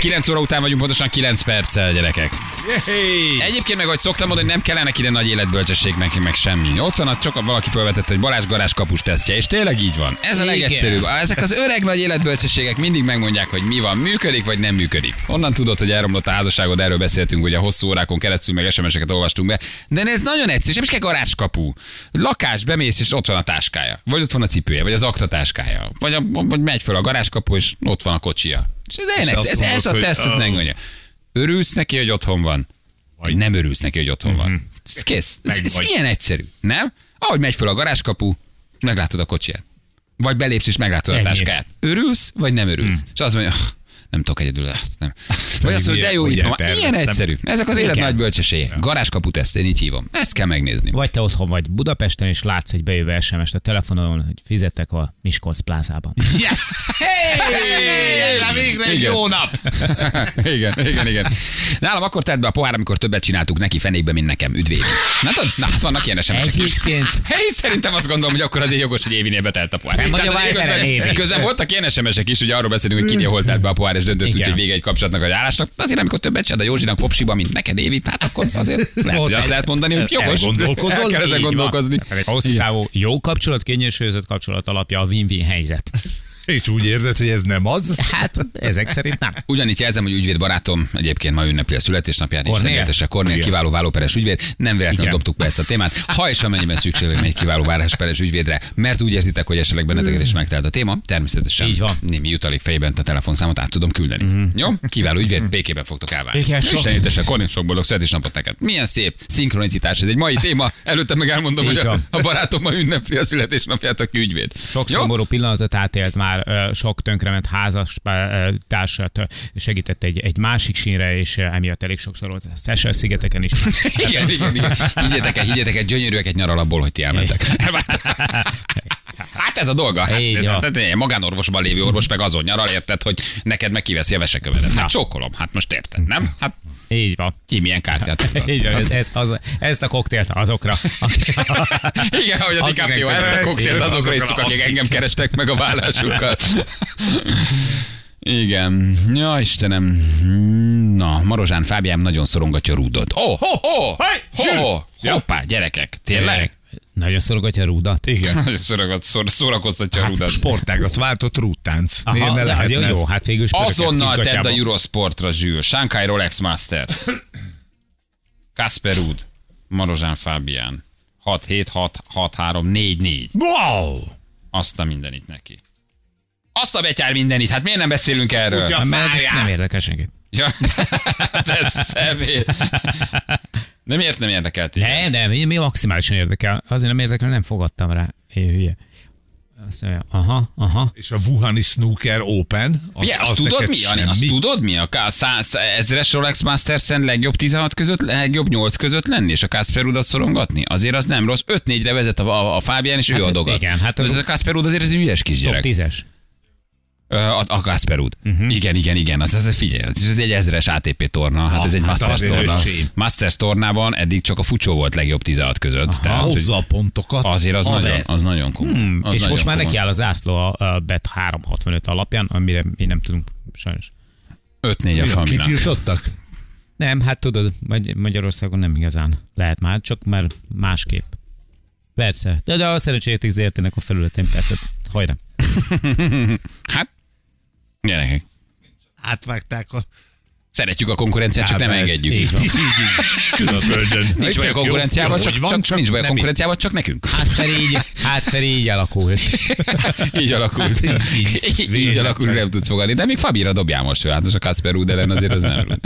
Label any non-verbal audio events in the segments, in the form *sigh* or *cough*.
9 óra után vagyunk pontosan 9 perccel, gyerekek. Egyébként meg, ahogy szoktam mondani, nem kellene ide nagy életbölcsesség neki, meg semmi. Ott van, csak valaki felvetett, hogy Balázs garázs kapus tesztje, és tényleg így van. Ez a legegyszerűbb. Ezek az öreg nagy életbölcsességek mindig megmondják, hogy mi van, működik vagy nem működik. Onnan tudod, hogy elromlott a házasságod, erről beszéltünk, ugye hosszú órákon keresztül, meg SMS-eket olvastunk be. De ez nagyon egyszerű, nem is kell garázskapu. Lakás, bemész, és ott van a táskája. Vagy ott van a cipője, vagy az aktatáskája. Vagy, a, vagy megy fel a garázskapu, és ott van a kocsia. És de És ez, ez, a teszt, ez megmondja. Örülsz neki, hogy otthon van? Vagy nem örülsz neki, hogy otthon van? Ez kész. Ez, ez ilyen egyszerű, nem? Ahogy megy fel a garázskapu, meglátod a kocsiját. Vagy belépsz és meglátod a táskát. Örülsz, vagy nem örülsz? És azt mondja, "Ah, nem tudok egyedül ezt, nem. Vagy azt mondja, de jó, itt van. Ilyen egyszerű. Ezek az élet nagy bölcsességek. Garázskapu teszt, én így hívom. Ezt kell megnézni. Vagy te otthon vagy Budapesten, és látsz egy bejövő SMS-t a telefonon, hogy fizettek a Miskolc plázában. Yes! Hey! Végre egy jó nap! *laughs* igen, igen, igen. Nálam akkor tett be a pohár, amikor többet csináltuk neki fenékbe, mint nekem. Üdvéli. Na, tudod, na hát vannak ilyen SMS-ek is. Egyébként *laughs* Hey, szerintem azt gondolom, hogy akkor azért jogos, hogy Évinél betelt a pohár. Közben, közben voltak ilyen SMS-ek is, hogy arról beszélünk, hogy kinél hol telt be a pohár, és döntött úgy, Igen. hogy vége egy kapcsolatnak, vagy állásnak. Azért, amikor többet csinál a Józsinak popsiba, mint neked, Évi, hát akkor azért *laughs* lehet, hogy azt lehet mondani, hogy jogos. Elgondolkozol? El kell ezen gondolkozni. Hosszú távú jó kapcsolat, kényesülözött kapcsolat alapja a win-win helyzet. És úgy érzed, hogy ez nem az? Hát ezek szerint nem. Ugyanitt jelzem, hogy ügyvéd barátom egyébként ma ünnepli a születésnapját, és természetesen Kornél Igen. kiváló vállóperes ügyvéd. Nem véletlenül Igen. dobtuk be ezt a témát. Ha és amennyiben szükség lenne egy kiváló vállóperes ügyvédre, mert úgy érzitek, hogy esetleg benneteket is megtelt a téma, természetesen Így van. némi jutalék fejében a telefonszámot át tudom küldeni. Jó? Kiváló ügyvéd, békében fogtok elválni. Igen, sok- Isten értese, Kornél, sok boldog születésnapot neked. Milyen szép szinkronicitás, ez egy mai téma. Előtte meg elmondom, Így hogy a, a barátom ma ünnepli a születésnapját, aki ügyvéd. Sok Jó? szomorú pillanatot átélt már, ö, sok tönkrement házas társat segített egy, egy másik sínre, és emiatt elég sokszor volt a Seychelles szigeteken is. *laughs* Igen, igen, igen. Higgyetek el, higgyetek el, gyönyörűek egy nyaral abból, hogy ti elmentek. *laughs* Hát ez a dolga. Hát, Így hát, magánorvosban lévő orvos meg azon nyaral, érted, hogy neked meg kiveszi a vesekövedet. Hát csókolom, hát most érted, nem? Hát Így van. ki milyen kártyát *laughs* adott? Így van, ez, ezt, az, ezt a koktélt azokra. akik- *laughs* Igen, hogy a DiCaprio ezt a koktélt azokra isszuk, akik engem kerestek meg a vállásukkal. *laughs* Igen. Ja, Istenem. Na, Marozsán Fábián nagyon szorongatja Rúdot. Ó, oh, ho, ho, Hey, ho, Ja. hoppá, gyerekek, tényleg? Nagyon szorogatja a rúdat. Igen. Nagyon szorogat, szor, szórakoztatja a Hát Rúdot. sportágat váltott rúttánc. Miért Aha, ne de, hát jó, lehetne? jó, hát végül Azonnal tedd a. Eurosportra, Zsül. Shanghai Rolex Masters. *clears throat* Kasper Rud. Marozsán Fábián. 6-7, 6-3, 4-4. Wow! Azt a mindenit neki. Azt a betyár mindenit, hát miért nem beszélünk erről? Hát, Mert nem érdekel senkit. Ja, *laughs* de személy. De miért nem érdekelt téged? Nem, nem, mi, maximálisan érdekel. Azért nem érdekel, nem fogadtam rá. Én hülye. Azt mondja, aha, aha. És a Wuhani Snooker Open, az, Ja, azt az tudod mi, Jani? Azt tudod mi? A K- száz- ezres Rolex Masters-en legjobb 16 között, legjobb 8 között lenni, és a Kasper Rudat szorongatni? Azért az nem rossz. 5-4-re vezet a, a, a Fábián, és ő Hát adogat. igen, hát ez az- a Kasper Rud azért ez egy ügyes Top kisgyerek. 10-es. A, a Kasper Rud. Uh-huh. Igen, igen, igen. Az, az, figyelj, ez egy ezres ATP torna, hát Ah, ez egy hát Masters torna. öcsém. Masters tornában eddig csak a fucsó volt legjobb 16 között. Tehát, hogy Hozza a pontokat. azért az nagyon, az nagyon komoly. Hmm, az és nagyon most már komoly. neki áll a zászló a, Bet 365 alapján, amire mi nem tudunk sajnos. 5-4 a Faminak. Kitiltottak? Nem, hát tudod, Magy- Magyarországon nem igazán lehet már, csak már másképp. Persze, de, de a szerencséjáték ZRT-nek a felületén persze, hajrá. *laughs* Hát, gyerekek. Átvágták a... Szeretjük a konkurenciát, csak nem Ábelt. engedjük. Így van. Külföldön. Nincs baj a konkurenciával, csak, csak, nincs baj a konkurenciával, csak nekünk. Hát így, hát így alakult. így alakult. Hát így, így, így alakult, nem tudsz fogadni. De még Fabira dobjál most. Hát most a Kasper Ruud ellen azért az nem.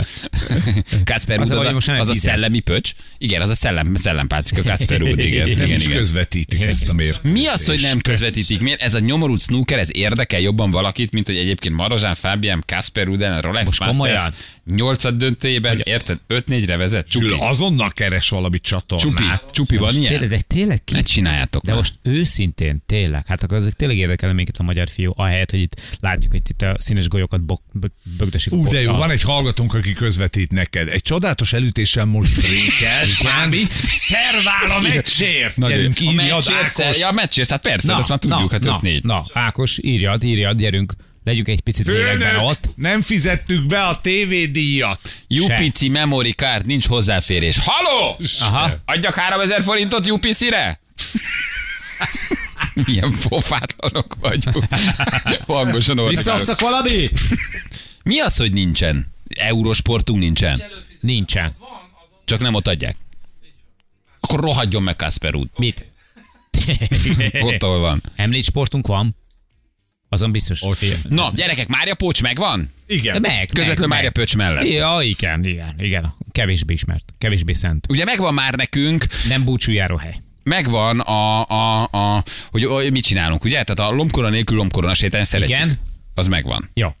Kasper Az Ruud a az, baj, most a, nem az a szellemi pöcs. Igen, az a szellem, szellempácika Kasper Ruud. Igen, Nem igen, is igen. közvetítik ezt a mért. Mi az, hogy nem közvetítik? Miért ez a nyomorult snooker, ez érdekel jobban valakit, mint hogy egyébként Marozsán Fábián, Kasper Ruud ellen, Rolex Most komolyan? Nyolcad döntőjében, érted? 5-4-re vezet, csupi. Gyula, azonnal keres valami Csupi, csatornát. csupi van Most ilyen? tényleg, de tényleg ki? Ne csináljátok De már. most őszintén, tényleg, hát akkor azok tényleg érdekel minket a magyar fiú, ahelyett, hogy itt látjuk, hogy itt a színes golyókat bok, bögdösik. Ú, de jó, van egy hallgatónk, aki közvetít neked. Egy csodálatos elütéssel most brékelt, Fábi, *laughs* szervál a meccsért. Gyerünk, írjad, Ákos. ja, a meccsérsz, hát persze, na, ezt már tudjuk, hát na, 5-4. na, Ákos, írjad, írjad, gyerünk, legyünk egy picit lélekben ott. nem fizettük be a tévédíjat. UPC memory card, nincs hozzáférés. Haló! Aha. Adjak 3000 forintot UPC-re? Milyen pofátlanok vagyunk. Hangosan ordítálok. Visszasszak valami? Mi az, hogy nincsen? Eurosportunk nincsen. Nincsen. Csak nem ott adják. Akkor rohadjon meg Kasper út. Mit? *laughs* Ott ahol van. M4 sportunk van? Azon biztos. Na, gyerekek, Mária Pócs megvan? Igen. Meg, Közvetlenül meg, Mária meg. Pöcs mellett. Ja, igen, igen, igen. Kevésbé ismert, kevésbé szent. Ugye megvan már nekünk, Nem búcsújáró hely. megvan a, a, a hogy, hogy mit csinálunk, ugye? Tehát a lombkorona nélkül lombkorona sétálni szeretjük. Igen. Az megvan. Jó.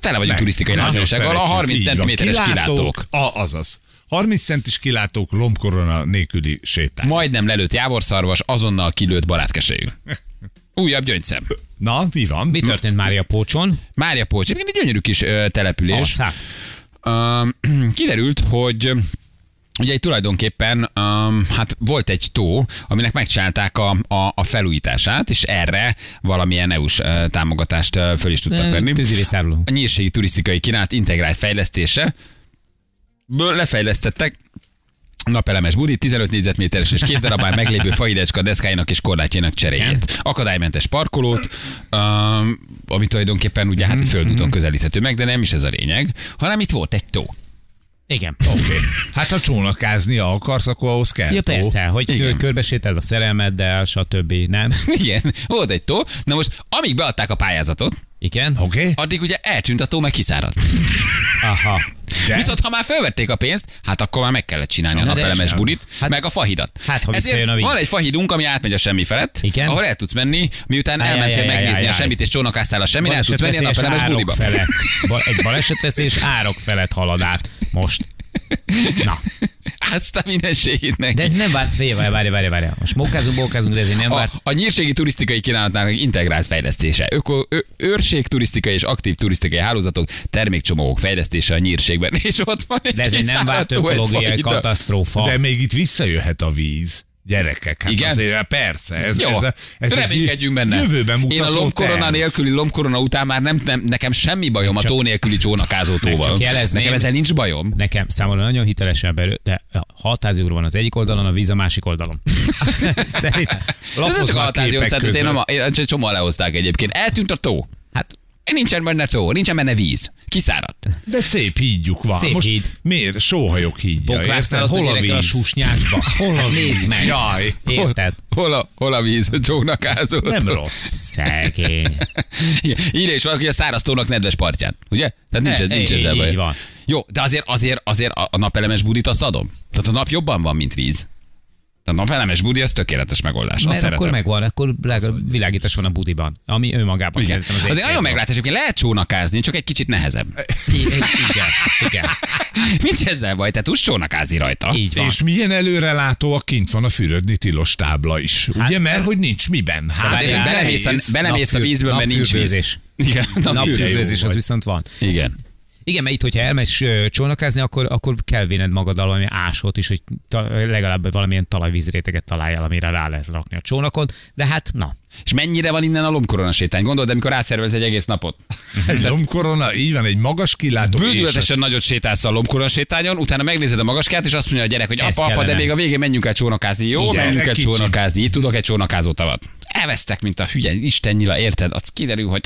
Tele vagyunk turisztikai Nagyon látványossággal, a szeretjük, 30 így van. cm-es kilátók. A, azaz. 30 centis kilátók lombkorona nélküli séták. Majdnem lelőtt jávorszarvas, azonnal kilőtt barátkesejű. *laughs* Újabb gyöngyszem. Na, mi van? Mi történt Mária Pócson? Mária Pócs, egy gyönyörű kis ö, település. Alszák. Ö, *clears throat* kiderült, hogy Ugye itt tulajdonképpen um, hát volt egy tó, aminek megcsinálták a, a, a felújítását, és erre valamilyen EU-s uh, támogatást uh, föl is tudtak venni. A nyírségi turisztikai kínálat integrált fejlesztése. Ből lefejlesztettek napelemes budi, 15 négyzetméteres és két darabán meglévő fahidecska deszkájának és korlátjának cseréjét. Akadálymentes parkolót, um, ami tulajdonképpen ugye hát egy földúton közelíthető meg, de nem is ez a lényeg, hanem itt volt egy tó. Igen. Oké. Hát ha csónakázni akarsz, akkor ahhoz kell. Ja, tó. persze, hogy Igen. körbesételd a szerelmeddel, stb. Nem? Igen, volt egy tó. Na most, amíg beadták a pályázatot, Igen? Oké. addig ugye eltűnt a tó, meg kiszáradt. *laughs* Aha. De- Viszont ha már felvették a pénzt, hát akkor már meg kellett csinálni a de napelemes budit, Hát- meg a fahidat. Hát, ha Ezért a víz. van egy fahidunk, ami átmegy a semmi felett, Igen. ahol el tudsz menni, miután Ajaj, elmentél ajaj, megnézni ajaj, a semmit, és csónakáztál a semmi, el tudsz menni a napelemes árok budiba. felett. *laughs* Egy balesetveszélyes árok felett halad át most. Na, Azt a mindenségét neki. de ez nem várt, fél, várj, várj, várj, várj. Most mókázunk, mókázunk, de ez nem A, várt. a nyírségi turisztikai kínálatnak integrált fejlesztése, Öko, ö, őrség turisztikai és aktív turisztikai hálózatok, termékcsomagok fejlesztése a nyírségben. *laughs* És ott van egy De ez egy nem várt ökológiai katasztrófa. De még itt visszajöhet a víz. Gyerekek, hát Igen? azért persze. Ez, Jó, ez, a- ez reménykedjünk benne. Jövőben mutató Én a lombkorona terv. nélküli lombkorona után már nem, nem, nekem semmi bajom a Csak- tó nélküli csónakázótóval. csak jelezném. Nekem ezzel nincs bajom. Nekem számomra nagyon hitelesen belül, de 600 euró van az egyik oldalon, a víz a másik oldalon. *laughs* Szerintem. Ez csak a hatázió, képek szóval én a- én egy csomó lehozták egyébként. Eltűnt a tó. Nincsen benne tó, nincsen benne víz. Kiszáradt. De szép hídjuk van. Szép Most híd. miért? Sóhajok hídja. boklásznál Hol a a, a víz? susnyásba. Hol a víz? Nézd meg. Jaj. Érted? Hol a, hol a víz a csónakázó? Nem rossz. Szegény. Írja is valaki a száraz tónak nedves partján, ugye? Tehát nincs, E, nincs ezzel baj. van. Jó, de azért, azért, azért a a napelemes budit azt adom. Tehát a nap jobban van, mint víz. A napelemes budi az tökéletes megoldás. Mert szeretem. akkor megvan, akkor legalább világítás van a budiban, ami önmagában Igen. szerintem az Azért nagyon meglátás, hogy lehet csónakázni, csak egy kicsit nehezebb. I- Igen, igen. *laughs* Nincs ezzel baj, te tudsz csónakázni rajta. Így van. És milyen előrelátó, a kint van a fürödni tilos tábla is. Ugye, mert hogy nincs miben. Hát, Hát, belemész a, belemész a vízből, mert nincs víz. Igen, jó az viszont van. Igen. Igen, mert itt, hogyha elmesz ö, csónakázni, akkor, akkor kell véned magaddal valami ásót is, hogy ta, legalább valamilyen talajvízréteget találjál, amire rá lehet rakni a csónakon. De hát, na, És mennyire van innen a lombkorona sétány? Gondolod, amikor rászervez egy egész napot? *laughs* Egy lombkorona, így van, egy magas kilátó. és Bődületesen nagyot sétálsz a lombkorona sétányon, utána megnézed a magaskát, és azt mondja a gyerek, hogy apa, apa, de még a végén menjünk el csónakázni. Jó, Igen, menjünk el csónakázni. Itt tudok egy csónakázó tavat. Elvesztek, mint a hülye Isten nyila, érted? Azt kiderül, hogy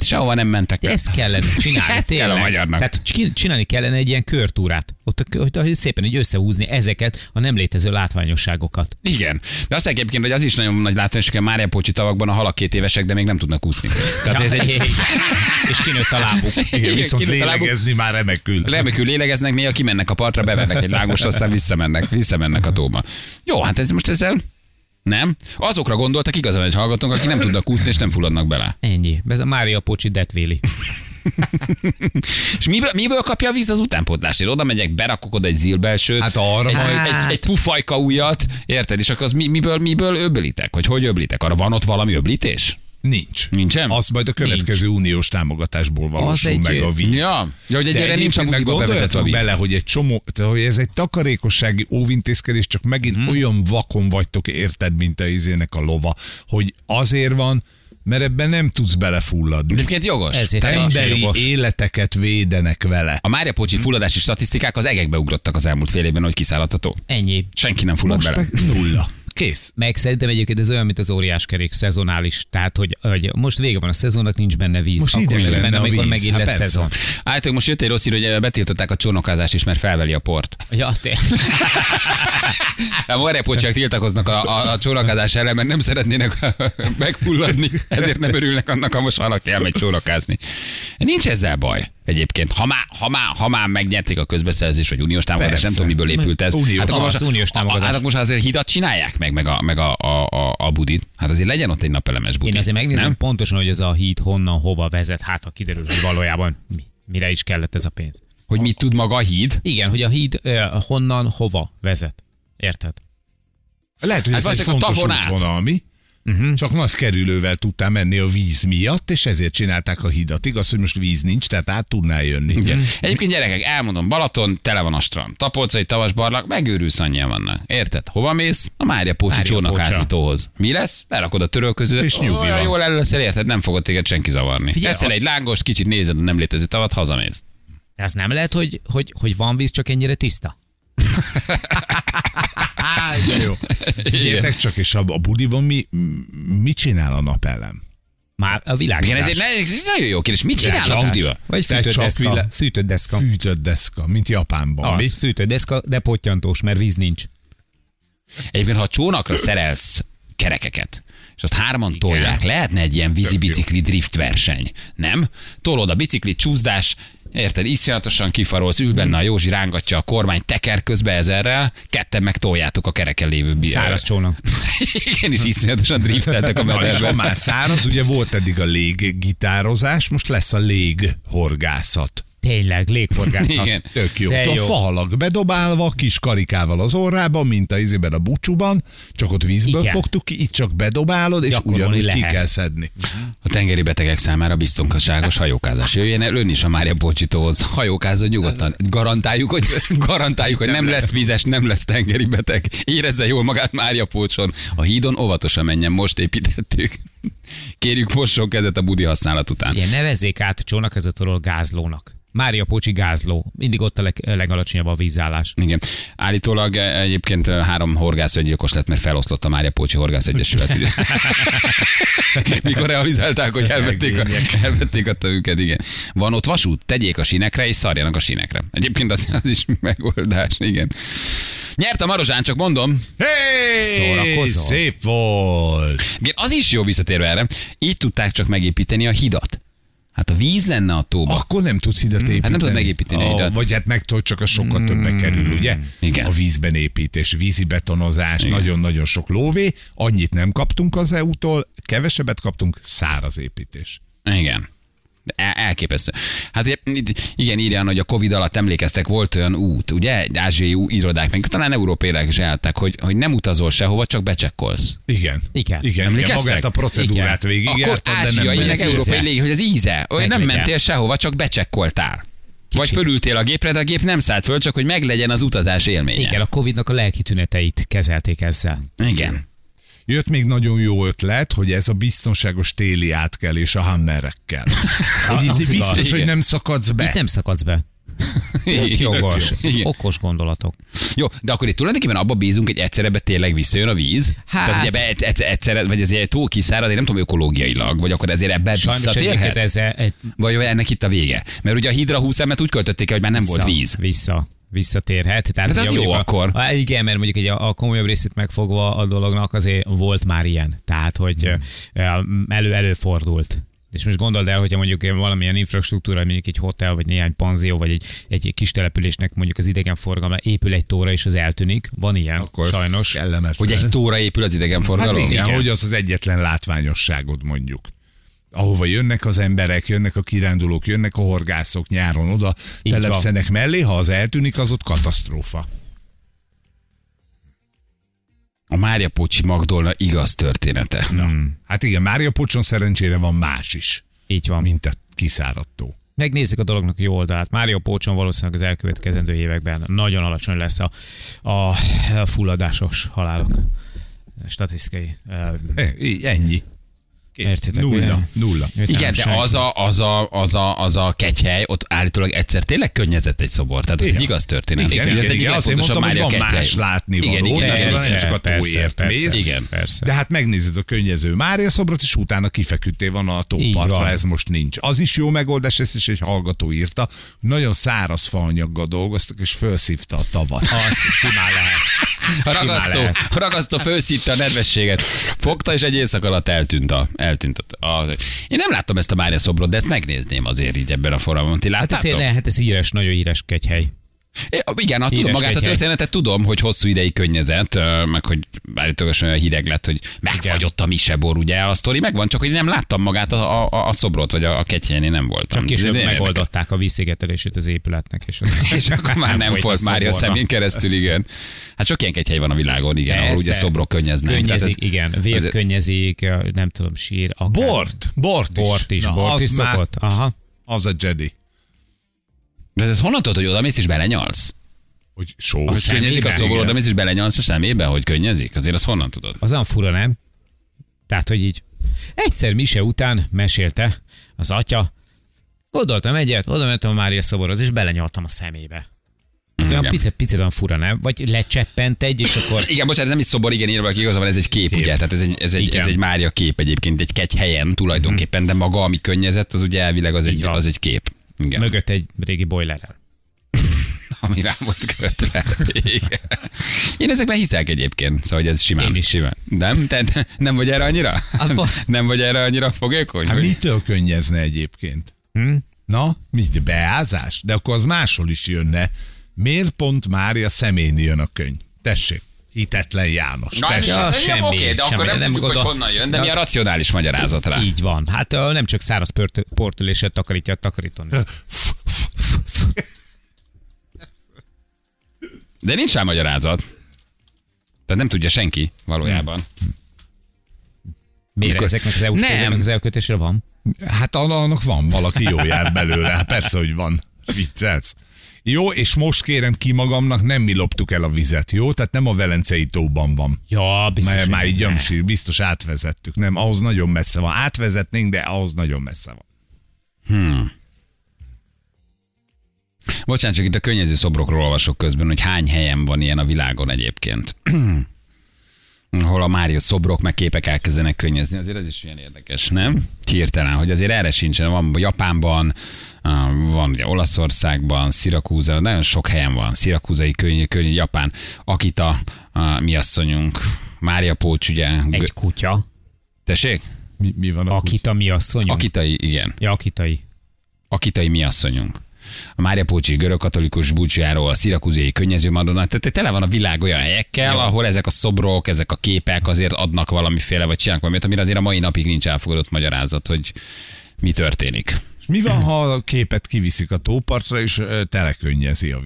sehova nem mentek. de ezt kellene csinálni. *laughs* Ezt kell a magyarnak. Tehát csin- csinálni kellene egy ilyen körtúrát. Ott hogy- szépen így összehúzni ezeket a nem létező látványosságokat. Igen. De azt egyébként, hogy az is nagyon nagy látványos, hogy a Mária Pocsi tavakban a halak két évesek, de még nem tudnak úszni. Tehát ez egy... *laughs* És kinőtt a lábuk. *laughs* Igen, viszont kinőtt lélegezni már remekül. Remekül lélegeznek, néha kimennek a partra, bevernek egy lágost, aztán visszamennek, visszamennek a tóba. Jó, hát ez most ezzel nem. Azokra gondoltak igazán, hogy hallgatók, akik nem tudnak úszni és nem fulladnak bele. Ennyi. Ez a Mária Pocsi detvéli. *laughs* És miből, miből kapja a víz az utánpótlást? Én oda megyek, berakok oda egy zilbelsőt, Hát arra egy, majd- egy, egy pufajka ujjat, érted? És akkor az mi, miből, miből öblitek? Vagy hogy öblitek? Arra van ott valami öblítés? Nincs. Nincsen? Az majd a következő uniós támogatásból valósul egy- meg a víz. Ja, ja hogy De egyre nincs meg bevezetve a víz. bele, hogy egy csomó, tehát, hogy ez egy takarékossági óvintézkedés, csak megint hmm. olyan vakon vagytok, érted, mint a izének a lova, hogy azért van, mert ebben nem tudsz belefulladni. Egyébként jogos. Ezért Emberi jogos. életeket védenek vele. A Mária Pocsi fulladási statisztikák az egekbe ugrottak az elmúlt fél évben, hogy kiszállható. Ennyi. Senki nem fullad Most bele. meg nulla. Kész. Meg szerintem egyébként ez olyan, mint az óriáskerék, szezonális. Tehát, hogy, hogy most vége van a szezonnak, nincs benne víz. Most Akkor lesz benne, amikor víz. megint Hát lesz persze. szezon. Állítólag most jött egy rossz hír, hogy betiltották a csónakázást is, mert felveli a port. Ja, te. A marepocsiak tiltakoznak a, a, a csónakázás ellen, mert nem szeretnének *laughs* megfulladni, ezért nem örülnek annak, ha most valaki elmegy csónakázni. Nincs ezzel baj. Egyébként, ha már, ha már, ha már megnyerték a közbeszerzés, vagy uniós támogatást, nem tudom, miből épült ez. Unió. akkor Az most, uniós támogatás. Hát akkor most azért hidat csinálják meg, meg a, meg a, a, a, a budit. Hát azért legyen ott egy napelemes budi. Én azért megnézem Nem? pontosan, hogy ez a híd honnan, hova vezet, hát ha kiderül, hogy valójában mi, mire is kellett ez a pénz. Hogy mit tud maga a híd? Igen, hogy a híd uh, honnan, hova vezet. Érted? Lehet, hogy Hát ez egy fontos útvonal, mi? Uh-huh. Csak nagy kerülővel tudtál menni a víz miatt, és ezért csinálták a hidat. Igaz, hogy most víz nincs, tehát át tudnál jönni. Igen. Egyébként gyerekek, elmondom, Balaton, tele van a strand. Tapolcai, Tavasbarlang, megőrülsz annyian vannak. Érted? Hova mész? A Mária Pócsi csónakázítóhoz. Mi lesz? Berakod a törölközőt, És nyugi olyan van. jól el leszel, érted? Nem fogod téged senki zavarni. Figyelj, Eszel a- egy lángos, kicsit nézed a nem létező tavat, hazamész. De az nem lehet, hogy, hogy, hogy van víz, csak ennyire tiszta. De jó. Figyeljetek csak, és a, a budiban mi, mit csinál a napelem? Már a világ. Igen, ez egy nagyon jó kérdés. Mit csinál a budiba? Vagy Te fűtött csak deszka. vile- Fűtött deszka. Fűtött deszka, mint Japánban. mi? Az, fűtött deszka, de pottyantós, mert víz nincs. Egyébként, ha a csónakra szerelsz kerekeket, és azt hárman tolják, lehetne egy ilyen vízi-bicikli drift verseny, nem? Tolod a biciklit, csúszdás, érted, iszonyatosan kifarolsz, ül benne a Józsi, rángatja a kormány teker közbe ezerrel, ketten meg toljátok a kereken lévő bi- Száraz csónak. *laughs* Igen, és iszonyatosan drifteltek a Na, és ha mederben. már száraz, ugye volt eddig a léggitározás, most lesz a léghorgászat. Tényleg, légforgászat. Igen. Tök jó. De A jó. fahalak bedobálva, kis karikával az orrában, mint a izében a bucsúban, csak ott vízből Igen. fogtuk ki, itt csak bedobálod, és Gyakorolni ugyanúgy ki lehet. kell szedni. A tengeri betegek számára biztonságos hajókázás. Jöjjön el ön is a Mária Bocsitóhoz. Hajókázó nyugodtan. Garantáljuk, hogy, garantáljuk, hogy nem lesz vízes, nem lesz tengeri beteg. Érezze jól magát Mária Pócson. A hídon óvatosan menjen, most építettük. Kérjük, mosson kezet a budi használat után. Ugye nevezzék át csónakvezetőről gázlónak. Mária Pócsi gázló. Mindig ott a leg, legalacsonyabb a vízállás. Igen. Állítólag eh, egyébként eh, három horgász öngyilkos lett, mert feloszlott a Mária Pócsi Horgász Egyesület. *laughs* Mikor realizálták, hogy elvették a, elvették a tövüket, igen. Van ott vasút? Tegyék a sinekre, és szarjanak a sinekre. Egyébként az, az is megoldás, igen. Nyert a Marozsán, csak mondom. Szórakozol? szép volt. Igen, az is jó visszatérve erre. Így tudták csak megépíteni a hidat. Hát a víz lenne a tóba. Akkor nem tudsz hidat építeni. Hát nem tudod megépíteni a hidat. Vagy hát meg tudod, csak a sokkal többe kerül, ugye? Igen. A vízben építés, vízi betonozás, nagyon-nagyon sok lóvé. Annyit nem kaptunk az EU-tól, kevesebbet kaptunk, száraz építés. Igen. Elképesztő. Hát ugye, igen, írja, hogy a Covid alatt emlékeztek, volt olyan út, ugye, egy ázsiai irodák, meg talán európaiak is eltek, hogy, hogy nem utazol sehova, csak becsekkolsz. Igen. Igen. Igen, igen magát a procedúrát Igen. végig Akkor jártad, ázsiai, meg európai légi, hogy az íze. Hogy nem mentél sehova, csak becsekkoltál. Vagy fölültél a gépre, de a gép nem szállt föl, csak hogy meglegyen az utazás élménye. Igen, a Covid-nak a lelki tüneteit kezelték ezzel. Igen. Jött még nagyon jó ötlet, hogy ez a biztonságos téli átkelés a hammerekkel. *laughs* Hogy itt biztos, hogy nem szakadsz be. Itt nem szakadsz be. *laughs* Jogos. Okos gondolatok. Jó, de akkor itt tulajdonképpen abba bízunk, hogy egyszerre be tényleg visszajön a víz. Hát- Tehát ugye be egy- egy- egyszerre, vagy ez egy tó kiszárad, én nem tudom ökológiailag, vagy akkor ezért ebben Sajnos visszatérhet? ez egy, Vagy ennek itt a vége? Mert ugye a hidra 20 emet úgy költötték el, hogy már nem volt vissza, víz. Vissza visszatérhet. Tehát, Hát az ugye jó akkor. A, igen, mert mondjuk egy a, a komolyabb részét megfogva a dolognak azért volt már ilyen. Tehát, hogy Hmm. elő előfordult. És most gondold el, hogyha mondjuk valamilyen infrastruktúra, mondjuk egy hotel, vagy néhány panzió, vagy egy, egy kis településnek mondjuk az idegenforgalma épül egy tóra, és az eltűnik. Van ilyen, Akkor sajnos. kellemetlen. Hogy egy tóra épül az Hát idegenforgalom? igen, Igen. hogy az az egyetlen látványosságod mondjuk. Ahova jönnek az emberek, jönnek a kirándulók, jönnek a horgászok nyáron oda, Így telepszenek mellé, ha az eltűnik, az ott katasztrófa. A Mária Pocsi Magdolna igaz története. Na. Hát igen, Mária Pocson szerencsére van más is, Így van. mint a kiszáradt tó. Megnézzük a dolognak jó oldalát. Mário Pócson valószínűleg az elkövetkezendő években nagyon alacsony lesz a, a fulladásos halálok statisztikai. így, ennyi. Kész. Értitek, nulla, ugye? nulla. Igen, de az a, az, a, az, a, az a kegyhely, ott állítólag egyszer tényleg könnyezett egy szobor. Tehát ez egy Igen. igaz történet. Igen, igen, ez egyik igen, azért mondtam, hogy van kegyhely. más látnivaló. Igen, igen, Tehát igen, nem persze, csak a tóért mész. Igen. Persze. De hát megnézed a könnyező Mária szobrot, és utána kifeküdtél van a tópartra, ez most nincs. Az is jó megoldás, ezt is egy hallgató írta. Nagyon száraz faanyaggal dolgoztak, és felszívta a tavat. *laughs* Az simán lehet. A ragasztó, ragasztó felszítte a nedvességet, fogta, és egy éjszak alatt eltűnt a, eltűnt a, a, Én nem láttam ezt a Mária szobrot, de ezt megnézném azért így ebben a formában. Ti Hát ez, láttátok? lehet, ez híres, nagyon híres kegyhely. É, Igen, a, tudom, magát a történetet tudom, hogy hosszú ideig könnyezett, meg hogy állítólag olyan hideg lett, hogy megfagyott a misebor, ugye a sztori megvan, csak hogy nem láttam magát a, a, a szobrot, vagy a, a én nem voltam. Csak később megoldották a vízszigetelését az épületnek. És, az *laughs* És akkor már nem folyt a volt Mária szoborra. szemén keresztül, igen. Hát sok ilyen kegyhely van a világon, igen, ahol ugye Persze. szobrok könnyeznek. Tehát Könnyezik, ez- igen. Vér ez- könnyezik, nem tudom, sír. Akár. Bort, bort is. Bort is, Na, bort is már- szokott. Aha. Az a Jedi. De ez honnan tudod, hogy oda mész és belenyalsz? Hogy só. Hogy könnyezik a szobor, oda Igen. mész és belenyalsz a szemébe, hogy könnyezik? Azért azt honnan tudod? Az olyan fura, nem? Tehát, hogy így egyszer mise után mesélte az atya, gondoltam egyet, oda mentem a Mária szoborhoz, és belenyaltam a szemébe. Ez olyan Igen. picit, picit olyan fura, nem? Vagy lecseppent egy, és akkor *clears throat* Igen, bocsánat, ez nem is szobor, igen, írva, valaki igaza van, ez egy kép, ugye? Tehát ez egy, ez, egy, Igen. ez egy Mária kép egyébként, egy kegy helyen tulajdonképpen, de maga, ami könnyezett, az ugye elvileg az egy, az egy kép. Igen. mögött egy régi boilerrel. *laughs* ami rá volt kötve. Igen. Én ezekben hiszek egyébként, szóval hogy ez simán. Én is. simán. Nem? Te nem vagy erre annyira? Abba- Nem vagy erre annyira fogékony? Hát hogy- mitől könnyezne egyébként? Hm? Na, mit, beázás? De akkor az máshol is jönne. Miért pont Mária szemén jön a könyv? Tessék, hitetlen János. Na, ez Ja, semmi, oké, de akkor semmi, nem, nem tudjuk, hogy honnan jön, de De mi a racionális magyarázat rá? Így van. Hát nem csak száraz portüléset takarítja a takarítón. De nincs rá magyarázat. Tehát nem tudja senki valójában. Miért Amikor- ezeknek az, EU- Nem. ezeknek az elkötésre van? Hát annak van, valaki jó jár belőle. Hát persze, hogy van. Viccelsz. Jó, és most kérem ki magamnak, nem mi loptuk el a vizet, jó? Tehát nem a Velencei tóban van. Ja, biztos. Mert már így gyamsír, biztos átvezettük. Nem, ahhoz nagyon messze van. Átvezetnénk, de ahhoz nagyon messze van. Bocsánat, csak itt a könnyező szobrokról olvasok közben, hogy hány helyen van ilyen a világon egyébként. *clears throat* Hol a Mária szobrok meg képek elkezdenek könnyezni, azért ez is ilyen érdekes, nem? Hirtelen, hogy azért erre sincsen. Van Japánban, van ugye Olaszországban, Szirakúza, nagyon sok helyen van. Szirakúzai könny, könny Japán, Akita, ah, mi asszonyunk, Mária Pócs, ugye? Egy kutya. Tessék? Mi, mi van a Akita mi asszonyunk? Akitai, igen. Ja, akitai. Akitai mi asszonyunk. A Mária Pócsi görögkatolikus búcsújáró, a szirakúziai könnyező madonna, tehát tele van a világ olyan helyekkel, Jó. ahol ezek a szobrok, ezek a képek azért adnak valamiféle, vagy csinálnak valamit, amire azért a mai napig nincs elfogadott magyarázat, hogy mi történik. És mi van, ha a képet kiviszik a tópartra, és ö, telekönnyezi a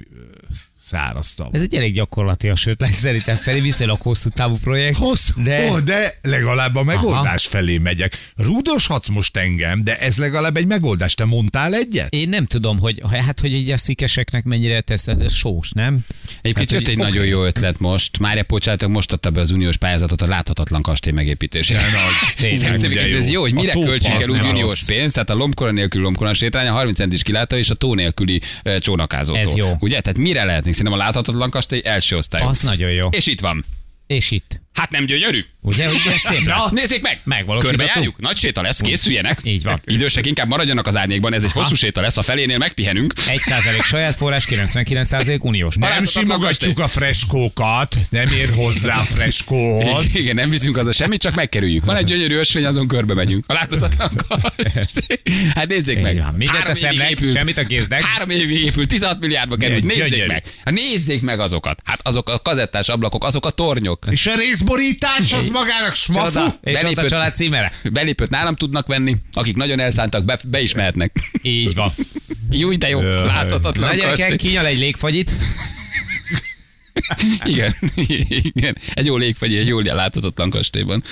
ö, száraz tavat? Ez egy elég gyakorlatilag, sőt, *laughs* szerintem felé viszonylag hosszú távú projekt. Hosszú, de... de... Oh, de legalább a megoldás Aha. felé megyek. Rúdoshatsz most engem, de ez legalább egy megoldás. Te mondtál egyet? Én nem tudom, hogy hát, hogy így a szikeseknek mennyire teszed, ez sós, nem? Egyébként Hát, jött hogy- egy nagyon jó ötlet most. Mária Pócsátok most adta be az uniós pályázatot a láthatatlan kastély megépítésére. *laughs* Szerintem de ez jó. jó, hogy mire költsünk el úgy uniós pénzt, tehát a lombkora nélkül lombkora sétány, a 30 centis kilátó és a tó nélküli e, csónakázótó. Ez jó. Ugye? Tehát mire lehetnénk? Szerintem a láthatatlan kastély első osztály. Az nagyon jó. És itt van. És itt. Hát nem gyönyörű? Ugye, hogy ez *laughs* szép Na, nézzék meg! Megvalósítható. Körbejárjuk, nagy séta lesz, készüljenek. Így van. Idősek inkább maradjanak az árnyékban, ez egy hosszú séta lesz, a felénél megpihenünk. 1% saját forrás, 99% uniós. Nem simogatjuk a freskókat, nem ér hozzá a freskóhoz. *laughs* Igen, nem viszünk haza semmit, csak megkerüljük. Van egy gyönyörű ösvény, azon körbe megyünk. A láthatatlan. *laughs* Hát nézzék meg. Mindent a szemnek, épült. semmit a kéznek. Három évig épült, 16 milliárdba. Gyönyörű. Nézzék meg. Hát nézzék meg azokat. Hát azok a kazettás ablakok, azok a tornyok. És a borítás, az magának smafu. Csoda. És ott a család címere. Belépőt nálam tudnak venni, akik nagyon elszántak, be, be is mehetnek. Így van. Jó, de jó, láthatatlan. Na gyerekek, kinyal egy légfagyit. Igen, *laughs* igen. Egy jó légfagyi, egy jól láthatatlan kastélyban.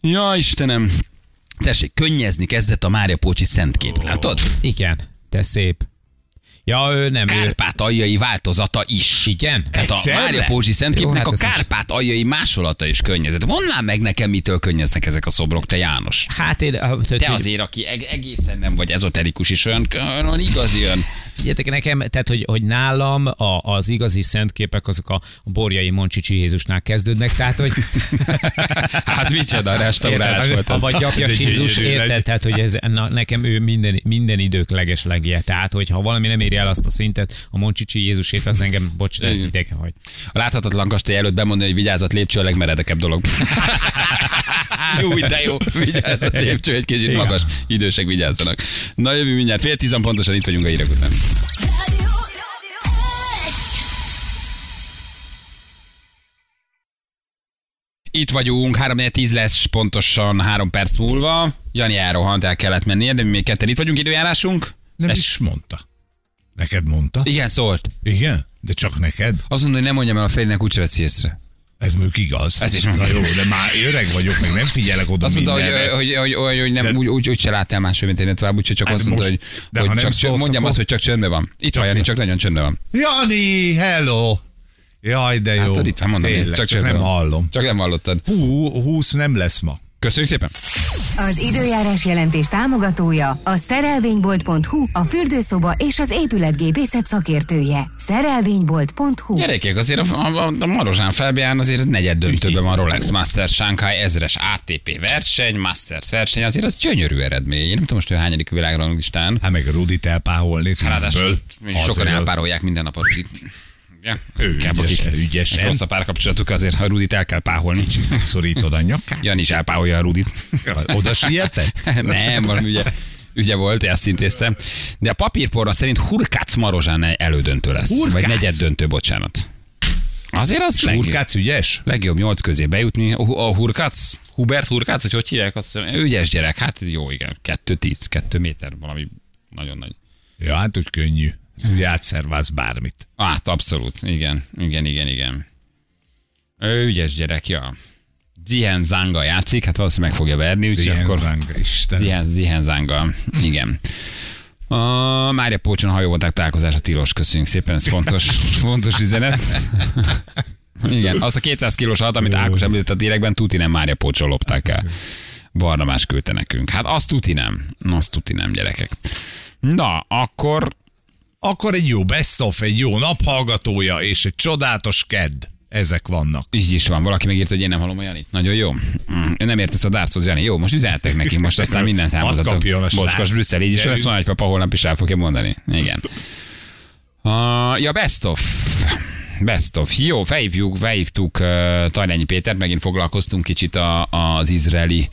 Ja, Istenem. Tessék, könnyezni kezdett a Mária Pócsi szentkép, látod? Igen, te szép. Ja, ő nem, ő... Kárpát aljai változata is. Igen? Tehát a Egyszerre? Mária Pócsi szentképnek hát a ez most- Kárpát aljai másolata is könnyezett. Mondd már meg nekem, mitől könnyeznek ezek a szobrok, te János. Hát én... ah, tehát, Te azért, aki eg- egészen nem vagy ezoterikus is, olyan, olyan igazi, olyan... Figyeljetek nekem, tehát hogy, hogy nálam a, az igazi szentképek azok a, a borjai Moncsicsi Jézusnál kezdődnek, tehát hogy *laughs* Hát micsoda restaurálás volt a ez. vagy gyapjas Jézus, érted? Tehát, hogy ez, na, nekem ő minden, minden idők leges legje. Tehát, hogy ha valami nem éri el azt a szintet, a Moncsicsi Jézusét, az engem, bocs, de idegen vagy. A láthatatlan kastély előtt bemondani, hogy vigyázat lépcső a legmeredekebb dolog. *laughs* jó, de jó. Vigyázat lépcső, egy kicsit Igen. magas. Idősek vigyázzanak. Na jövő mindjárt. Fél tízan pontosan itt vagyunk a hírek után. Itt vagyunk, 3 10 lesz pontosan 3 perc múlva. Jani elrohant, el kellett mennie, de mi még ketten itt vagyunk, időjárásunk. Nem Ez- is mondta. Neked mondta? Igen, szólt. Igen? De csak neked? Azt mondta, hogy nem mondjam el a Ferinek, úgyse veszi észre. Ez mondjuk igaz. Ez is Na jó, de már öreg vagyok, meg nem figyelek oda Azt mondta, hogy, hogy, hogy, hogy, hogy nem, De- úgy, úgy, úgy se láttál máshogy, mint én tovább, úgyhogy csak Hát azt mondta, most- hogy, de hogy csak, szólsz, mondjam azt, hogy csak csöndben van. Itt van, Jani, csak nagyon csöndben van. Jani, hello! Jaj, de jó. Hát, itt van, mondom, Tényleg, csak csak, nem hallom. Csak nem hallottad. Hú, 20 nem lesz ma. Köszönjük szépen. Az időjárás jelentés támogatója a szerelvénybolt.hu, a fürdőszoba és az épületgépészet szakértője. Szerelvénybolt.hu Gyerekek, azért a, a, a Marozsán felbján azért negyed döntőben van Rolex Masters Shanghai ezres ATP verseny, Masters verseny, azért az gyönyörű eredmény. Én nem tudom most, hányadik a világranglistán. Hát meg a Rudit elpáholni Ráadásul sokan elpárolják minden nap a Rudit. Ugye? Ő Inkább ügyesen, akik ügyesen. Rossz a párkapcsolatuk, azért a Rudit el kell páholni. Szorítod a nyakát. Jan is elpáholja a Rudit. Oda sietett? *laughs* nem, valami ügye, ügye volt, ezt intéztem. De a papírporra szerint Hurkác Marozsán elődöntő lesz. Hurkác? Vagy negyed döntő, bocsánat. Azért az legjobb, Urkác ügyes? legjobb nyolc közé bejutni. A, Hu- a Hurkác, Hubert Hurkác, hogy hogy hívják? Azt, mondja, ügyes gyerek, hát jó, igen. Kettő tíz, kettő méter, valami nagyon nagy. Ja, hát úgy könnyű. Úgy átszerváz bármit. Hát abszolút, igen, igen, igen, igen. Ő ügyes gyerek, ja. Zihen Zanga játszik, hát valószínűleg meg fogja verni, úgyhogy akkor... zanga, Isten. Zihen, Zihen Zanga, igen. A Mária Pócson hajóvolták találkozása tilos, köszönjük szépen, ez fontos, *laughs* fontos üzenet. Igen, az a 200 kilós halat, amit Ákos említett a direkben, tuti nem Mária Pócson lopták el. Barnabás küldte nekünk. Hát azt tuti nem. Azt tuti nem, gyerekek. Na, akkor Akkor egy jó best of, egy jó naphallgatója és egy csodálatos kedd. Ezek vannak. Így is van. Valaki megírta, hogy én nem hallom a Janit. Nagyon jó. Mm, Nem értesz a dárchoz, Jani. Jó, most üzenhetek neki, most aztán mindent elmondhatok. Bocskos Brüsszel, így is lesz, van, hogy papa holnap is el fogja mondani. Igen. Uh, ja, best of. Best of. Jó, felhívjuk, felhívtuk uh, Tajlányi Pétert, megint foglalkoztunk kicsit a, az izraeli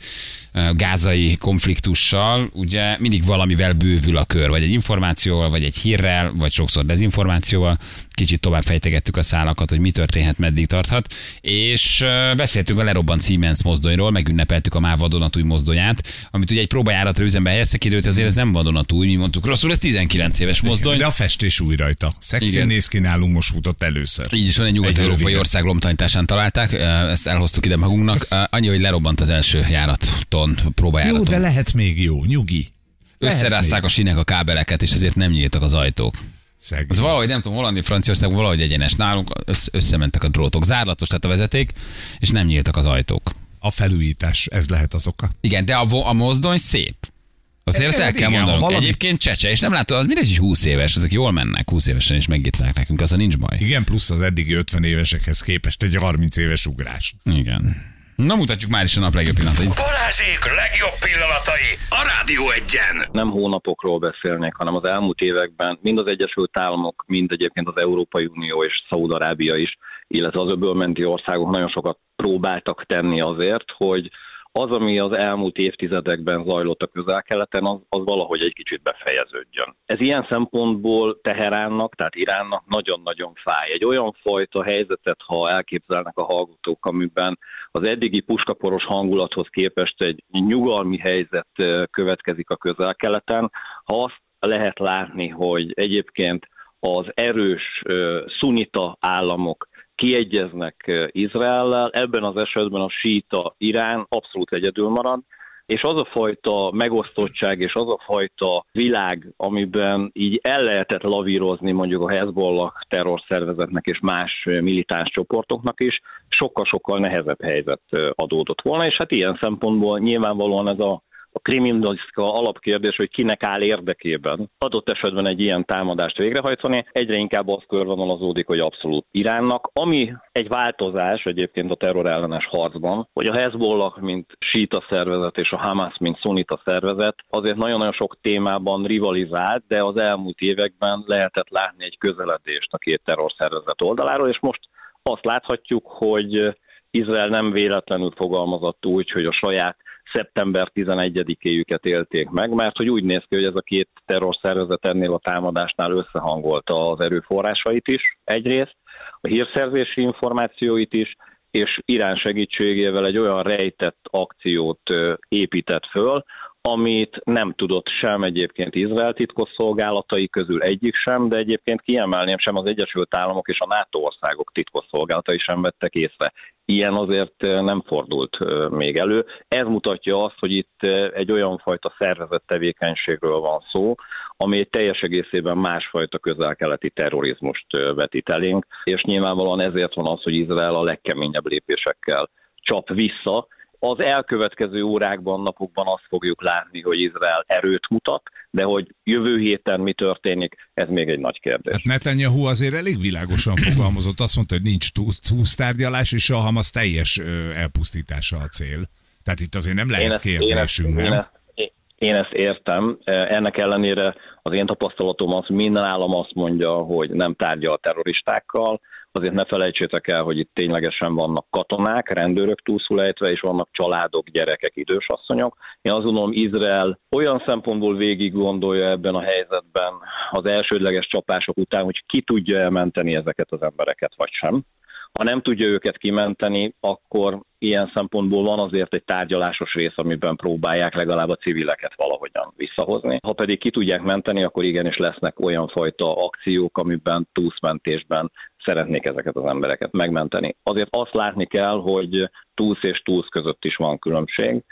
gázai konfliktussal. Ugye mindig valamivel bővül a kör, vagy egy információval, vagy egy hírrel, vagy sokszor dezinformációval. Kicsit tovább fejtegettük a szálakat, hogy mi történhet, meddig tarthat. És beszéltünk a lerobbant Siemens mozdonyról, megünnepeltük a MÁV vadonatúj mozdonyát, amit ugye egy próbajáratra üzembe helyeztek időt, azért ez nem vadonatúj, mi mondtuk rosszul, ez 19 éves mozdony. De a festés új rajta. Szexi néz ki nálunk, most futott először. Így is van, egy nyugat-európai ország lomtanításán találták, ezt elhoztuk ide magunknak. Annyi, hogy lerobbant az első járaton, Jó, próbajáraton. de lehet még jó, nyugi. Összerázták a sinek a kábeleket, és ezért nem nyíltak az ajtók. Szegény. Az valahogy, nem tudom, Hollandi, Franciaország valahogy egyenes. Nálunk össz- összementek a drótok. Zárlatos lett a vezeték, és nem nyíltak az ajtók. A felújítás, ez lehet az oka. Igen, de a, a mozdony szép. Azért ezt el Hát kell igen, ha mondanom. valami- Egyébként csecse, és nem látod, az mindegy, hogy 20 éves, ezek jól mennek, 20 évesen is megírták nekünk, az a nincs baj. Igen, plusz az eddigi 50 évesekhez képest egy 30 éves ugrás. Igen. Na mutatjuk már is a nap legjobb pillanatait. Balázsék legjobb pillanatai a Rádió egyen. nem hónapokról beszélnék, hanem az elmúlt években mind az Egyesült Államok, mind egyébként az Európai Unió és Szaúd-Arábia is, illetve az öbölmenti országok nagyon sokat próbáltak tenni azért, hogy az, ami az elmúlt évtizedekben zajlott a közel-keleten, az, az valahogy egy kicsit befejeződjön. Ez ilyen szempontból Teheránnak, tehát Iránnak nagyon-nagyon fáj. Egy olyan fajta helyzetet, ha elképzelnek a hallgatók, amiben az eddigi puskaporos hangulathoz képest egy nyugalmi helyzet következik a közel-keleten, ha azt lehet látni, hogy egyébként az erős szunita államok kiegyeznek Izraellel, ebben az esetben a síta Irán abszolút egyedül marad, és az a fajta megosztottság és az a fajta világ, amiben így el lehetett lavírozni mondjuk a Hezbollah terrorszervezetnek és más militáns csoportoknak is, sokkal-sokkal nehezebb helyzet adódott volna, és hát ilyen szempontból nyilvánvalóan ez a a kriminalisztika alapkérdés, hogy kinek áll érdekében adott esetben egy ilyen támadást végrehajtani, egyre inkább az körvonalazódik, hogy abszolút Iránnak, ami egy változás egyébként a terrorellenes harcban, hogy a Hezbollah, mint síta szervezet és a Hamas, mint szunita szervezet azért nagyon-nagyon sok témában rivalizált, de az elmúlt években lehetett látni egy közeledést a két terrorszervezet oldaláról, és most azt láthatjuk, hogy Izrael nem véletlenül fogalmazott úgy, hogy a saját szeptember 11-éjüket élték meg, mert hogy úgy néz ki, hogy ez a két terrorszervezet ennél a támadásnál összehangolta az erőforrásait is egyrészt, a hírszerzési információit is, és Irán segítségével egy olyan rejtett akciót épített föl, amit nem tudott sem egyébként Izrael titkosszolgálatai közül egyik sem, de egyébként kiemelném sem az Egyesült Államok és a NATO országok titkosszolgálatai sem vettek észre. Ilyen azért nem fordult még elő. Ez mutatja azt, hogy itt egy olyan fajta szervezett tevékenységről van szó, ami egy teljes egészében másfajta közel-keleti terrorizmust vetít elénk, és nyilvánvalóan ezért van az, hogy Izrael a legkeményebb lépésekkel csap vissza, az elkövetkező órákban, napokban azt fogjuk látni, hogy Izrael erőt mutat, de hogy jövő héten mi történik, ez még egy nagy kérdés. Hát Netanyahu azért elég világosan fogalmazott, azt mondta, hogy nincs túlsztárgyalás, és a Hamas teljes elpusztítása a cél. Tehát itt azért nem lehet kérdésünk, nem? Én ezt, én ezt értem. Ennek ellenére az én tapasztalatom az, minden állam azt mondja, hogy nem tárgyal terroristákkal, azért ne felejtsétek el, hogy itt ténylegesen vannak katonák, rendőrök túlszulejtve, és vannak családok, gyerekek, idősasszonyok. Én azt gondolom, Izrael olyan szempontból végig gondolja ebben a helyzetben az elsődleges csapások után, hogy ki tudja elmenteni ezeket az embereket, vagy sem. Ha nem tudja őket kimenteni, akkor ilyen szempontból van azért egy tárgyalásos rész, amiben próbálják legalább a civileket valahogyan visszahozni. Ha pedig ki tudják menteni, akkor igenis lesznek olyan fajta akciók, amiben túlszmentésben szeretnék ezeket az embereket megmenteni. Azért azt látni kell, hogy túlsz és túlsz között is van különbség.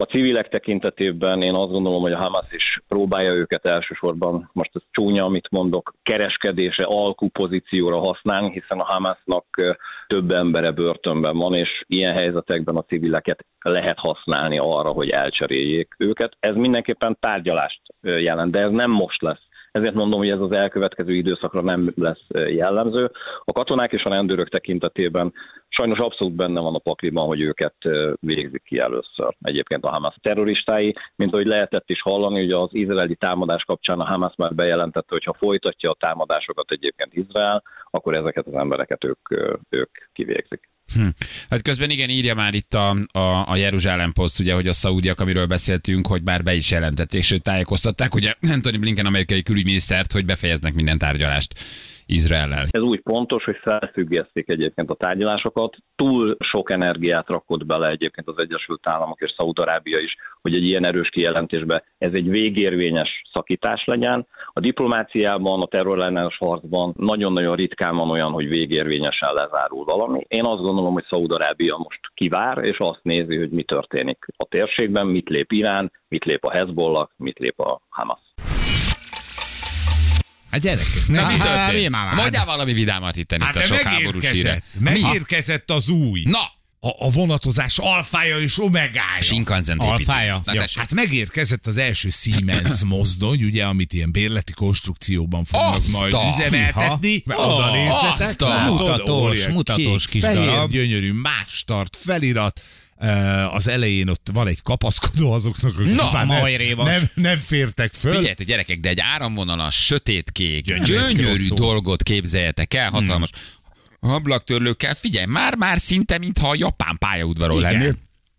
A civilek tekintetében én azt gondolom, hogy a Hamas is próbálja őket elsősorban, most ez csúnya, amit mondok, kereskedése, alkupozícióra használni, hiszen a Hamasnak több embere börtönben van, és ilyen helyzetekben a civileket lehet használni arra, hogy elcseréljék őket. Ez mindenképpen tárgyalást jelent, de ez nem most lesz ezért mondom, hogy ez az elkövetkező időszakra nem lesz jellemző. A katonák és a rendőrök tekintetében sajnos abszolút benne van a pakliban, hogy őket végzik ki először. Egyébként a Hamas terroristái, mint ahogy lehetett is hallani, hogy az izraeli támadás kapcsán a Hamas már bejelentette, hogy ha folytatja a támadásokat egyébként Izrael, akkor ezeket az embereket ők, ők kivégzik. Hm. Hát közben igen, írja már itt a, a, a Jeruzsálem Post, ugye, hogy a szaudiak, amiről beszéltünk, hogy már be is jelentették, sőt tájékoztatták, ugye Anthony Blinken amerikai külügyminisztert, hogy befejeznek minden tárgyalást. Izraellel. Ez úgy pontos, hogy felfüggesztik egyébként a tárgyalásokat. Túl sok energiát rakott bele egyébként az Egyesült Államok és Szaudarábia is, hogy egy ilyen erős kijelentésbe ez egy végérvényes szakítás legyen. A diplomáciában, a terrorellenes harcban nagyon-nagyon ritkán van olyan, hogy végérvényesen lezárul valami. Én azt gondolom, hogy Szaudarábia most kivár, és azt nézi, hogy mi történik a térségben, mit lép Irán, mit lép a Hezbollah, mit lép a Hamas. Hát gyerekek, nem mi mi történt? Mondjál valami vidámat itt, itt Hát a de sok háborús híre. megérkezett, az új. Na, A, a vonatozás alfája és omegája. Shinkansen Alfája? Na, Ja. Hát megérkezett az első Siemens *laughs* mozdony, ugye, amit ilyen bérleti konstrukcióban fognak Azt majd a- üzemeltetni. Ha. Oda nézzetek, a- látod? Mutatós, mutatós kis fehér, darab. gyönyörű, más tart, felirat. Az elején ott van egy kapaszkodó azoknak, akik Na, már nem, nem, nem fértek föl. Figyeljetek gyerekek, de egy áramvonalas, sötétkék, Gyönyörű, gyönyörű dolgot képzeljetek el, hatalmas ablaktörlőkkel. Figyelj, már-már szinte, mintha a japán pályaudvaron lennél.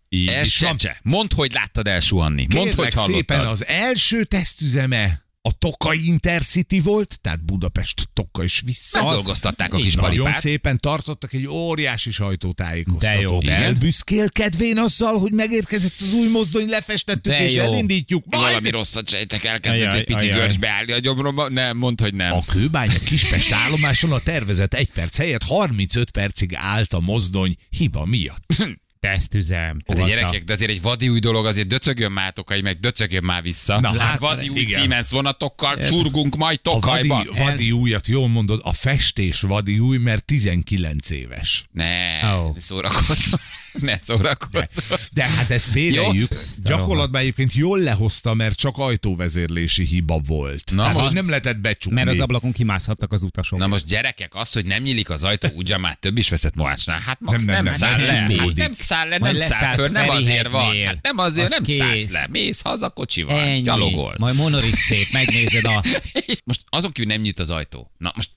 Így Ez is van. se. Mondd, hogy láttad elsuhanni. Mondd, hogy hallottad. szépen az első tesztüzeme a Tokai Intercity volt, tehát Budapest Toka is vissza. Megdolgoztatták a kis van. Nagyon szépen tartottak egy óriási De jó. sajtótájékoztatót. Elbüszkélkedvén azzal, hogy megérkezett az új mozdony, lefestettük De és jó. elindítjuk. Majd Valami rosszat sejtek, elkezdett Ajaj, egy pici ajaj. görcs beállni a gyomromba. Nem, mondd, hogy nem. A kőbánya Kispest állomáson a tervezett egy perc helyett 35 percig állt a mozdony hiba miatt. *laughs* Tesztüzem. Hát a gyerekek, de azért egy vadi új dolog, azért döcögjön már tokai, meg döcögjön már vissza. Na, hát, hát, vadi új igen. Siemens vonatokkal csurgunk majd A vadi, tokajba. vadi újat, jól mondod, a festés vadi új, mert 19 éves. Ne, oh. szórakozz. ne szórakozz. *laughs* De hát ezt béreljük. Gyakorlatban egyébként jól lehozta, mert csak ajtóvezérlési hiba volt. Na Tehát most- nem lehetett becsukni. Mert az ablakon kimászhattak az utasok. Na most gyerekek, az, hogy nem nyílik az ajtó, ugyan már több is veszett Moácsnál. Hát max Nem, nem, nem, nem, nem, száll nem le. csukódik. Hát nem száll le, nem száll föl, nem azért van. Hát nem azért, Az nem kész. szállsz le. Mész haza kocsival, Ennyi. gyalogol. Majd monoris szép, megnézed a... *laughs* Most azon kívül nem nyílt az ajtó. Na most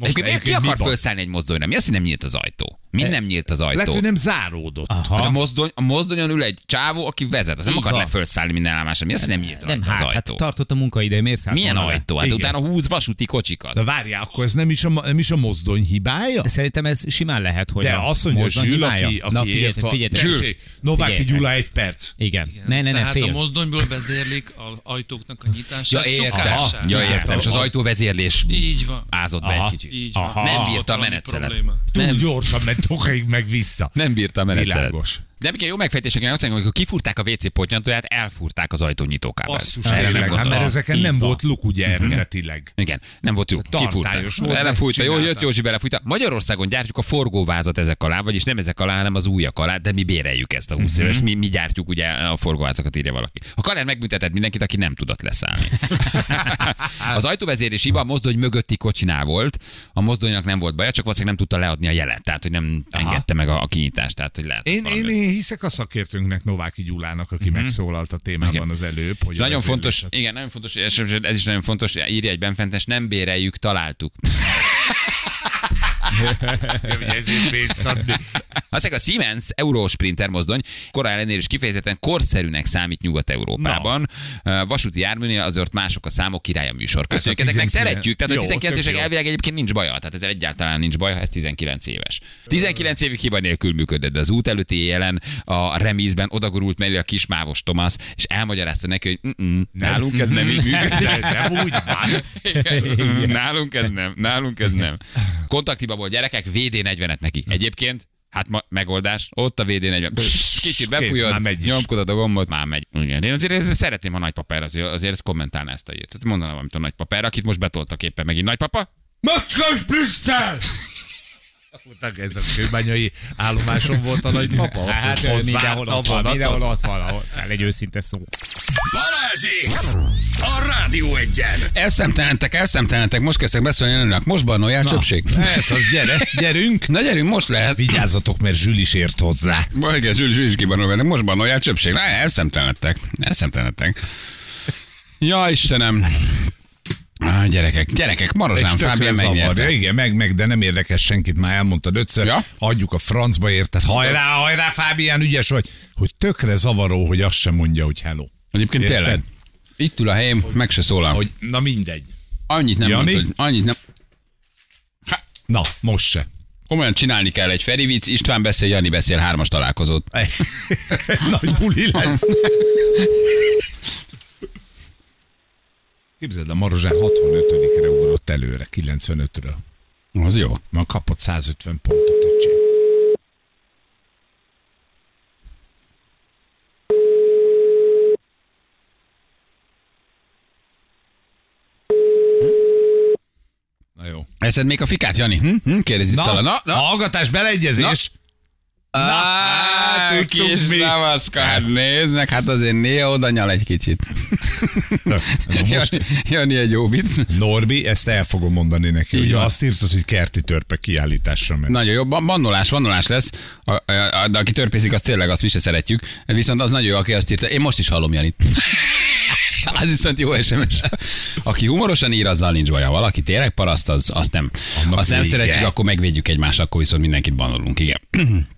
Egyébként ki egyébként mi akar felszállni egy mozdonyra? Mi az, hogy nem nyílt az ajtó? Mi nem nyílt az ajtó? Lehet, hogy nem záródott. Aha. Hát a, mozdony, a mozdonyon ül egy csávó, aki vezet. Az nem akar lefölszállni minden állomásra. Mi az, hogy nem nyílt Nem, rajta az hát, hát ajtó? tartott a munkaidő, miért szállt Milyen ajtó? Hát Igen. utána húz vasúti kocsikat. De várjál, akkor ez nem is a, nem is a mozdony hibája? Szerintem ez simán lehet, hogy De a azt mondja, mozdony Zsül, hibája. aki, aki Na figyelj, figyelj, Figyelj. Gyula egy perc. Igen. Ne, ne, ne, Tehát a mozdonyból vezérlik a ajtóknak a Ja, nyitását, értem. csukását. Ja, értem. És az ajtóvezérlés Így van. ázott be egy kicsit. Így. Aha. Nem bírta a probléma. Túl gyorsan ment Tokaig meg vissza. Nem bírta a menetszelet. Világos. De még jó megfejtések, azt mondják, amikor kifúrták a WC potnyantóját, elfúrták az ajtó nyitókábelt. Basszus, Erre nem tényleg, hát mert ezeken nem volt luk ugye eredetileg. Igen, nem volt jó. Tartályos Kifúrták. Belefújta, jó, jött. Józsi, belefújta. Magyarországon gyártjuk a forgóvázat ezek alá, vagyis nem ezek alá, hanem az újak alá, de mi béreljük ezt a 20 Mhm. éves. Mi, mi gyártjuk ugye a forgóvázakat, írja valaki. A Kaler megbüntetett mindenkit, aki nem tudott leszállni. *laughs* az ajtóvezérés hiba a mozdony mögötti kocsinál volt. A mozdonynak nem volt baja, csak valószínűleg nem tudta leadni a jelet, tehát hogy nem engedte meg a, a kinyitást. Tehát, hogy lehet Én, én, én hiszek a szakértőnknek, Nováki Gyulának, aki megszólalt a témában Igen. az előbb. Hogy nagyon az fontos, éléset- igen, nagyon fontos, ez is nagyon fontos, írja egy benfentes, nem béreljük, találtuk. *laughs* Azek a Siemens Eurosprinter mozdony korán ellenére is kifejezetten korszerűnek számít Nyugat-Európában. Na. Vasúti járműnél azért mások a számok, király a műsor. Köszönjük, Hát a ezeknek 19 szeretjük. Tehát a jó, 19 tök évesek jó. elvileg egyébként nincs baja, tehát ezzel egyáltalán nincs baja, ez 19 éves. 19 évig hiba nélkül működött, de az út előtti éjjelen a remízben odagurult mellé a kis mávos Tomasz, és elmagyarázta neki, hogy "Mm-mm, nálunk ez nem így működik. Nem úgy van. Nálunk ez nem, nálunk ez nem. Kontaktiba volt gyerekek, VD40-et neki. Egyébként Hát ma, megoldás, ott a VD40. Psz, Kicsit befújod, nyomkodod a gombot, már megy. Igen. Én azért, azért szeretném, ha nagypapára azért, azért ezt kommentálná ezt a írt. Tehát mondanám valamit a nagypapára, akit most betoltak éppen megint. Nagypapa? Macskos Brüsszel! Voltak ez a kőbányai állomáson volt a nagypapa. Hát Ott mindenhol ott van, mindenhol ott van, egy őszinte szó. Balázsi! A Rádió egyen! Elszemtelentek, elszemtelentek, most kezdtek beszélni önök. Most barnolják csöpség. Ez az, gyere, gyerünk. Na gyerünk, most lehet. Vigyázzatok, mert Zsül is ért hozzá. Ma igen, Zsül, Zsül is kibanolják, most barnolják csöpség. Na, elszemtelentek, elszemtelentek. Ja, Istenem. Á, gyerekek, gyerekek, Marozsán Fábián megnyerte. Igen, meg, meg, de nem érdekes senkit, már elmondtad ötször. Ja? Hagyjuk a francba érted. Hajrá, hajrá, Fábián, ügyes vagy. Hogy tökre zavaró, hogy azt sem mondja, hogy hello. Egyébként Érted? tényleg. Itt ül a helyem, meg se szólal. Hogy, na mindegy. Annyit nem Jani? mondod, annyit nem. Na, most se. Komolyan csinálni kell egy Feri vicc, István beszél, Jani beszél, hármas találkozót. *laughs* Nagy buli lesz. *laughs* Képzeld, a Marozsán 65-re ugrott előre, 95-ről. Az jó. Ma kapott 150 pontot, öcsém. Na jó. Eszed még a fikát, Jani? Hm? Hm? Kérdezi Na, Szala. Na, na. hallgatás, beleegyezés. Na, hát tudtuk kis mi. navaszka, hát nézd meg, hát azért néha oda nyal egy kicsit. Na, *laughs* most Jani, Jani egy jó vicc. Norbi, ezt el fogom mondani neki. Így Ugye van. azt írtad, hogy kerti törpe kiállításra megy. Nagyon jó, ban- bannolás, bannolás lesz. A, a, a, de aki törpészik, az tényleg azt mi se szeretjük. Viszont az nagyon jó, aki azt írta. Én most is hallom Janit. *laughs* Az viszont jó SMS. Aki humorosan ír, azzal nincs baja. Valaki tényleg paraszt, az, azt nem. Annak azt nem vége. szeretjük, akkor megvédjük egymást, akkor viszont mindenkit banolunk. Igen. *clears throat*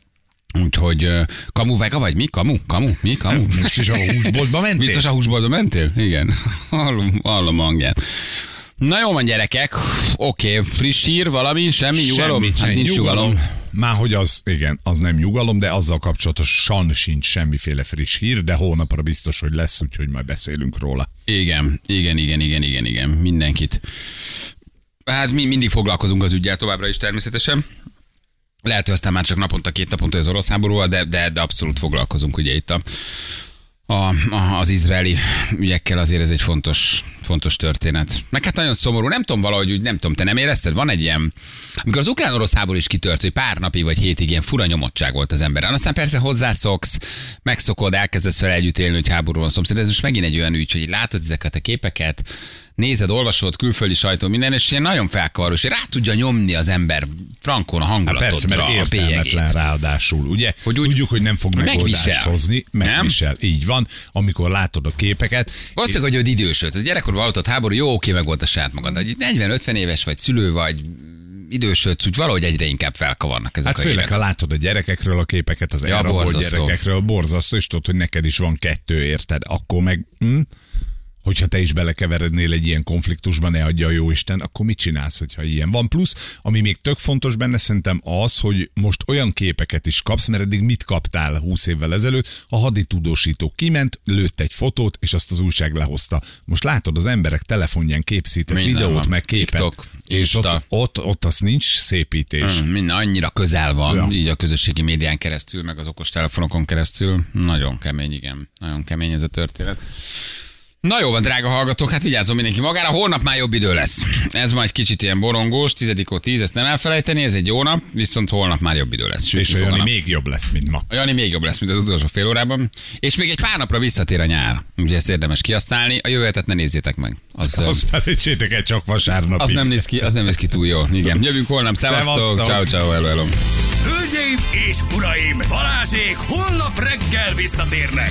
Úgyhogy ö, kamu vega vagy mi? Kamu? Kamu? Mi? Kamu? Is a húsboltba mentél? Biztos a húsboltba mentél? Igen. *laughs* Hallom, hallom hangját. Na jó van gyerekek, oké, okay. friss hír, valami, semmi, nyugalom? Semmi, hát nincs nyugalom. Már hogy az, igen, az nem nyugalom, de azzal kapcsolatosan sincs semmiféle friss hír, de hónapra biztos, hogy lesz, úgyhogy majd beszélünk róla. Igen, igen, igen, igen, igen, igen, mindenkit. Hát mi mindig foglalkozunk az ügyel továbbra is természetesen. Lehet, hogy aztán már csak naponta, két naponta az orosz háborúval, de, de, de abszolút foglalkozunk ugye itt a, a, a, az izraeli ügyekkel azért ez egy fontos, fontos történet. Meg hát nagyon szomorú, nem tudom valahogy, úgy, nem tudom, te nem érezted? Van egy ilyen, amikor az ukrán-orosz háború is kitört, hogy pár napig vagy hétig ilyen fura nyomottság volt az emberen. Aztán persze hozzászoksz, megszokod, elkezdesz fel együtt élni, hogy háború van szomszéd. Ez most megint egy olyan ügy, hogy látod ezeket a képeket, nézed, olvasod, külföldi sajtó, minden, és ilyen nagyon felkarol, és rá tudja nyomni az ember frankon a hangulatodra, persze, mert a bélyegét. ráadásul, ugye? Hogy úgy- Tudjuk, hogy nem fog megoldást Megvisel. hozni. Nem? Megvisel, így van. Amikor látod a képeket, Valószínűleg, hogy ő idősöd. Az gyerekkorban hallottad háború, jó, oké, meg volt a saját magad. Hogy 40-50 éves vagy, szülő vagy, idősödsz, úgy valahogy egyre inkább felkavarnak ezek Hát a főleg, hírek. ha látod a gyerekekről a képeket, az Ja, elrabolt gyerekekről, borzasztó, és tudod, hogy neked is van kettő, érted? Akkor meg, hm? Hogyha te is belekeverednél egy ilyen konfliktusba, ne adja a jó Isten, akkor mit csinálsz, hogyha ilyen van? Plusz, ami még tök fontos benne szerintem az, hogy most olyan képeket is kapsz, mert eddig mit kaptál 20 évvel ezelőtt? A haditudósító kiment, lőtt egy fotót, és azt az újság lehozta. Most látod az emberek telefonján képszített Minden videót, van. meg képet. TikTok, és Insta. ott, ott, ott az nincs szépítés. Mm, Minden annyira közel van, Ja. így a közösségi médián keresztül, meg az okos telefonokon keresztül. Nagyon kemény, igen. Nagyon kemény ez a történet. Na jó van, drága hallgatók, hát vigyázzon mindenki magára, holnap már jobb idő lesz. Ez majd kicsit ilyen borongós, tizedikó tíz, ezt nem elfelejteni, ez egy jó nap, viszont holnap már jobb idő lesz. Sütni És a olyan nap. még jobb lesz, mint ma. A Jani még jobb lesz, mint az utolsó fél órában. És még egy pár napra visszatér a nyár. Úgyhogy ezt érdemes kihasználni. A jövő hetet ne nézzétek meg. Az, az, Azt felejtsétek el csak vasárnapig. az nem néz ki, az nem néz ki túl jól. Igen. Jövünk holnap. Szevasztok. Szevasztok. Ciao, ciao, hello, hello. Hölgyeim és uraim, Balázsék holnap reggel visszatérnek.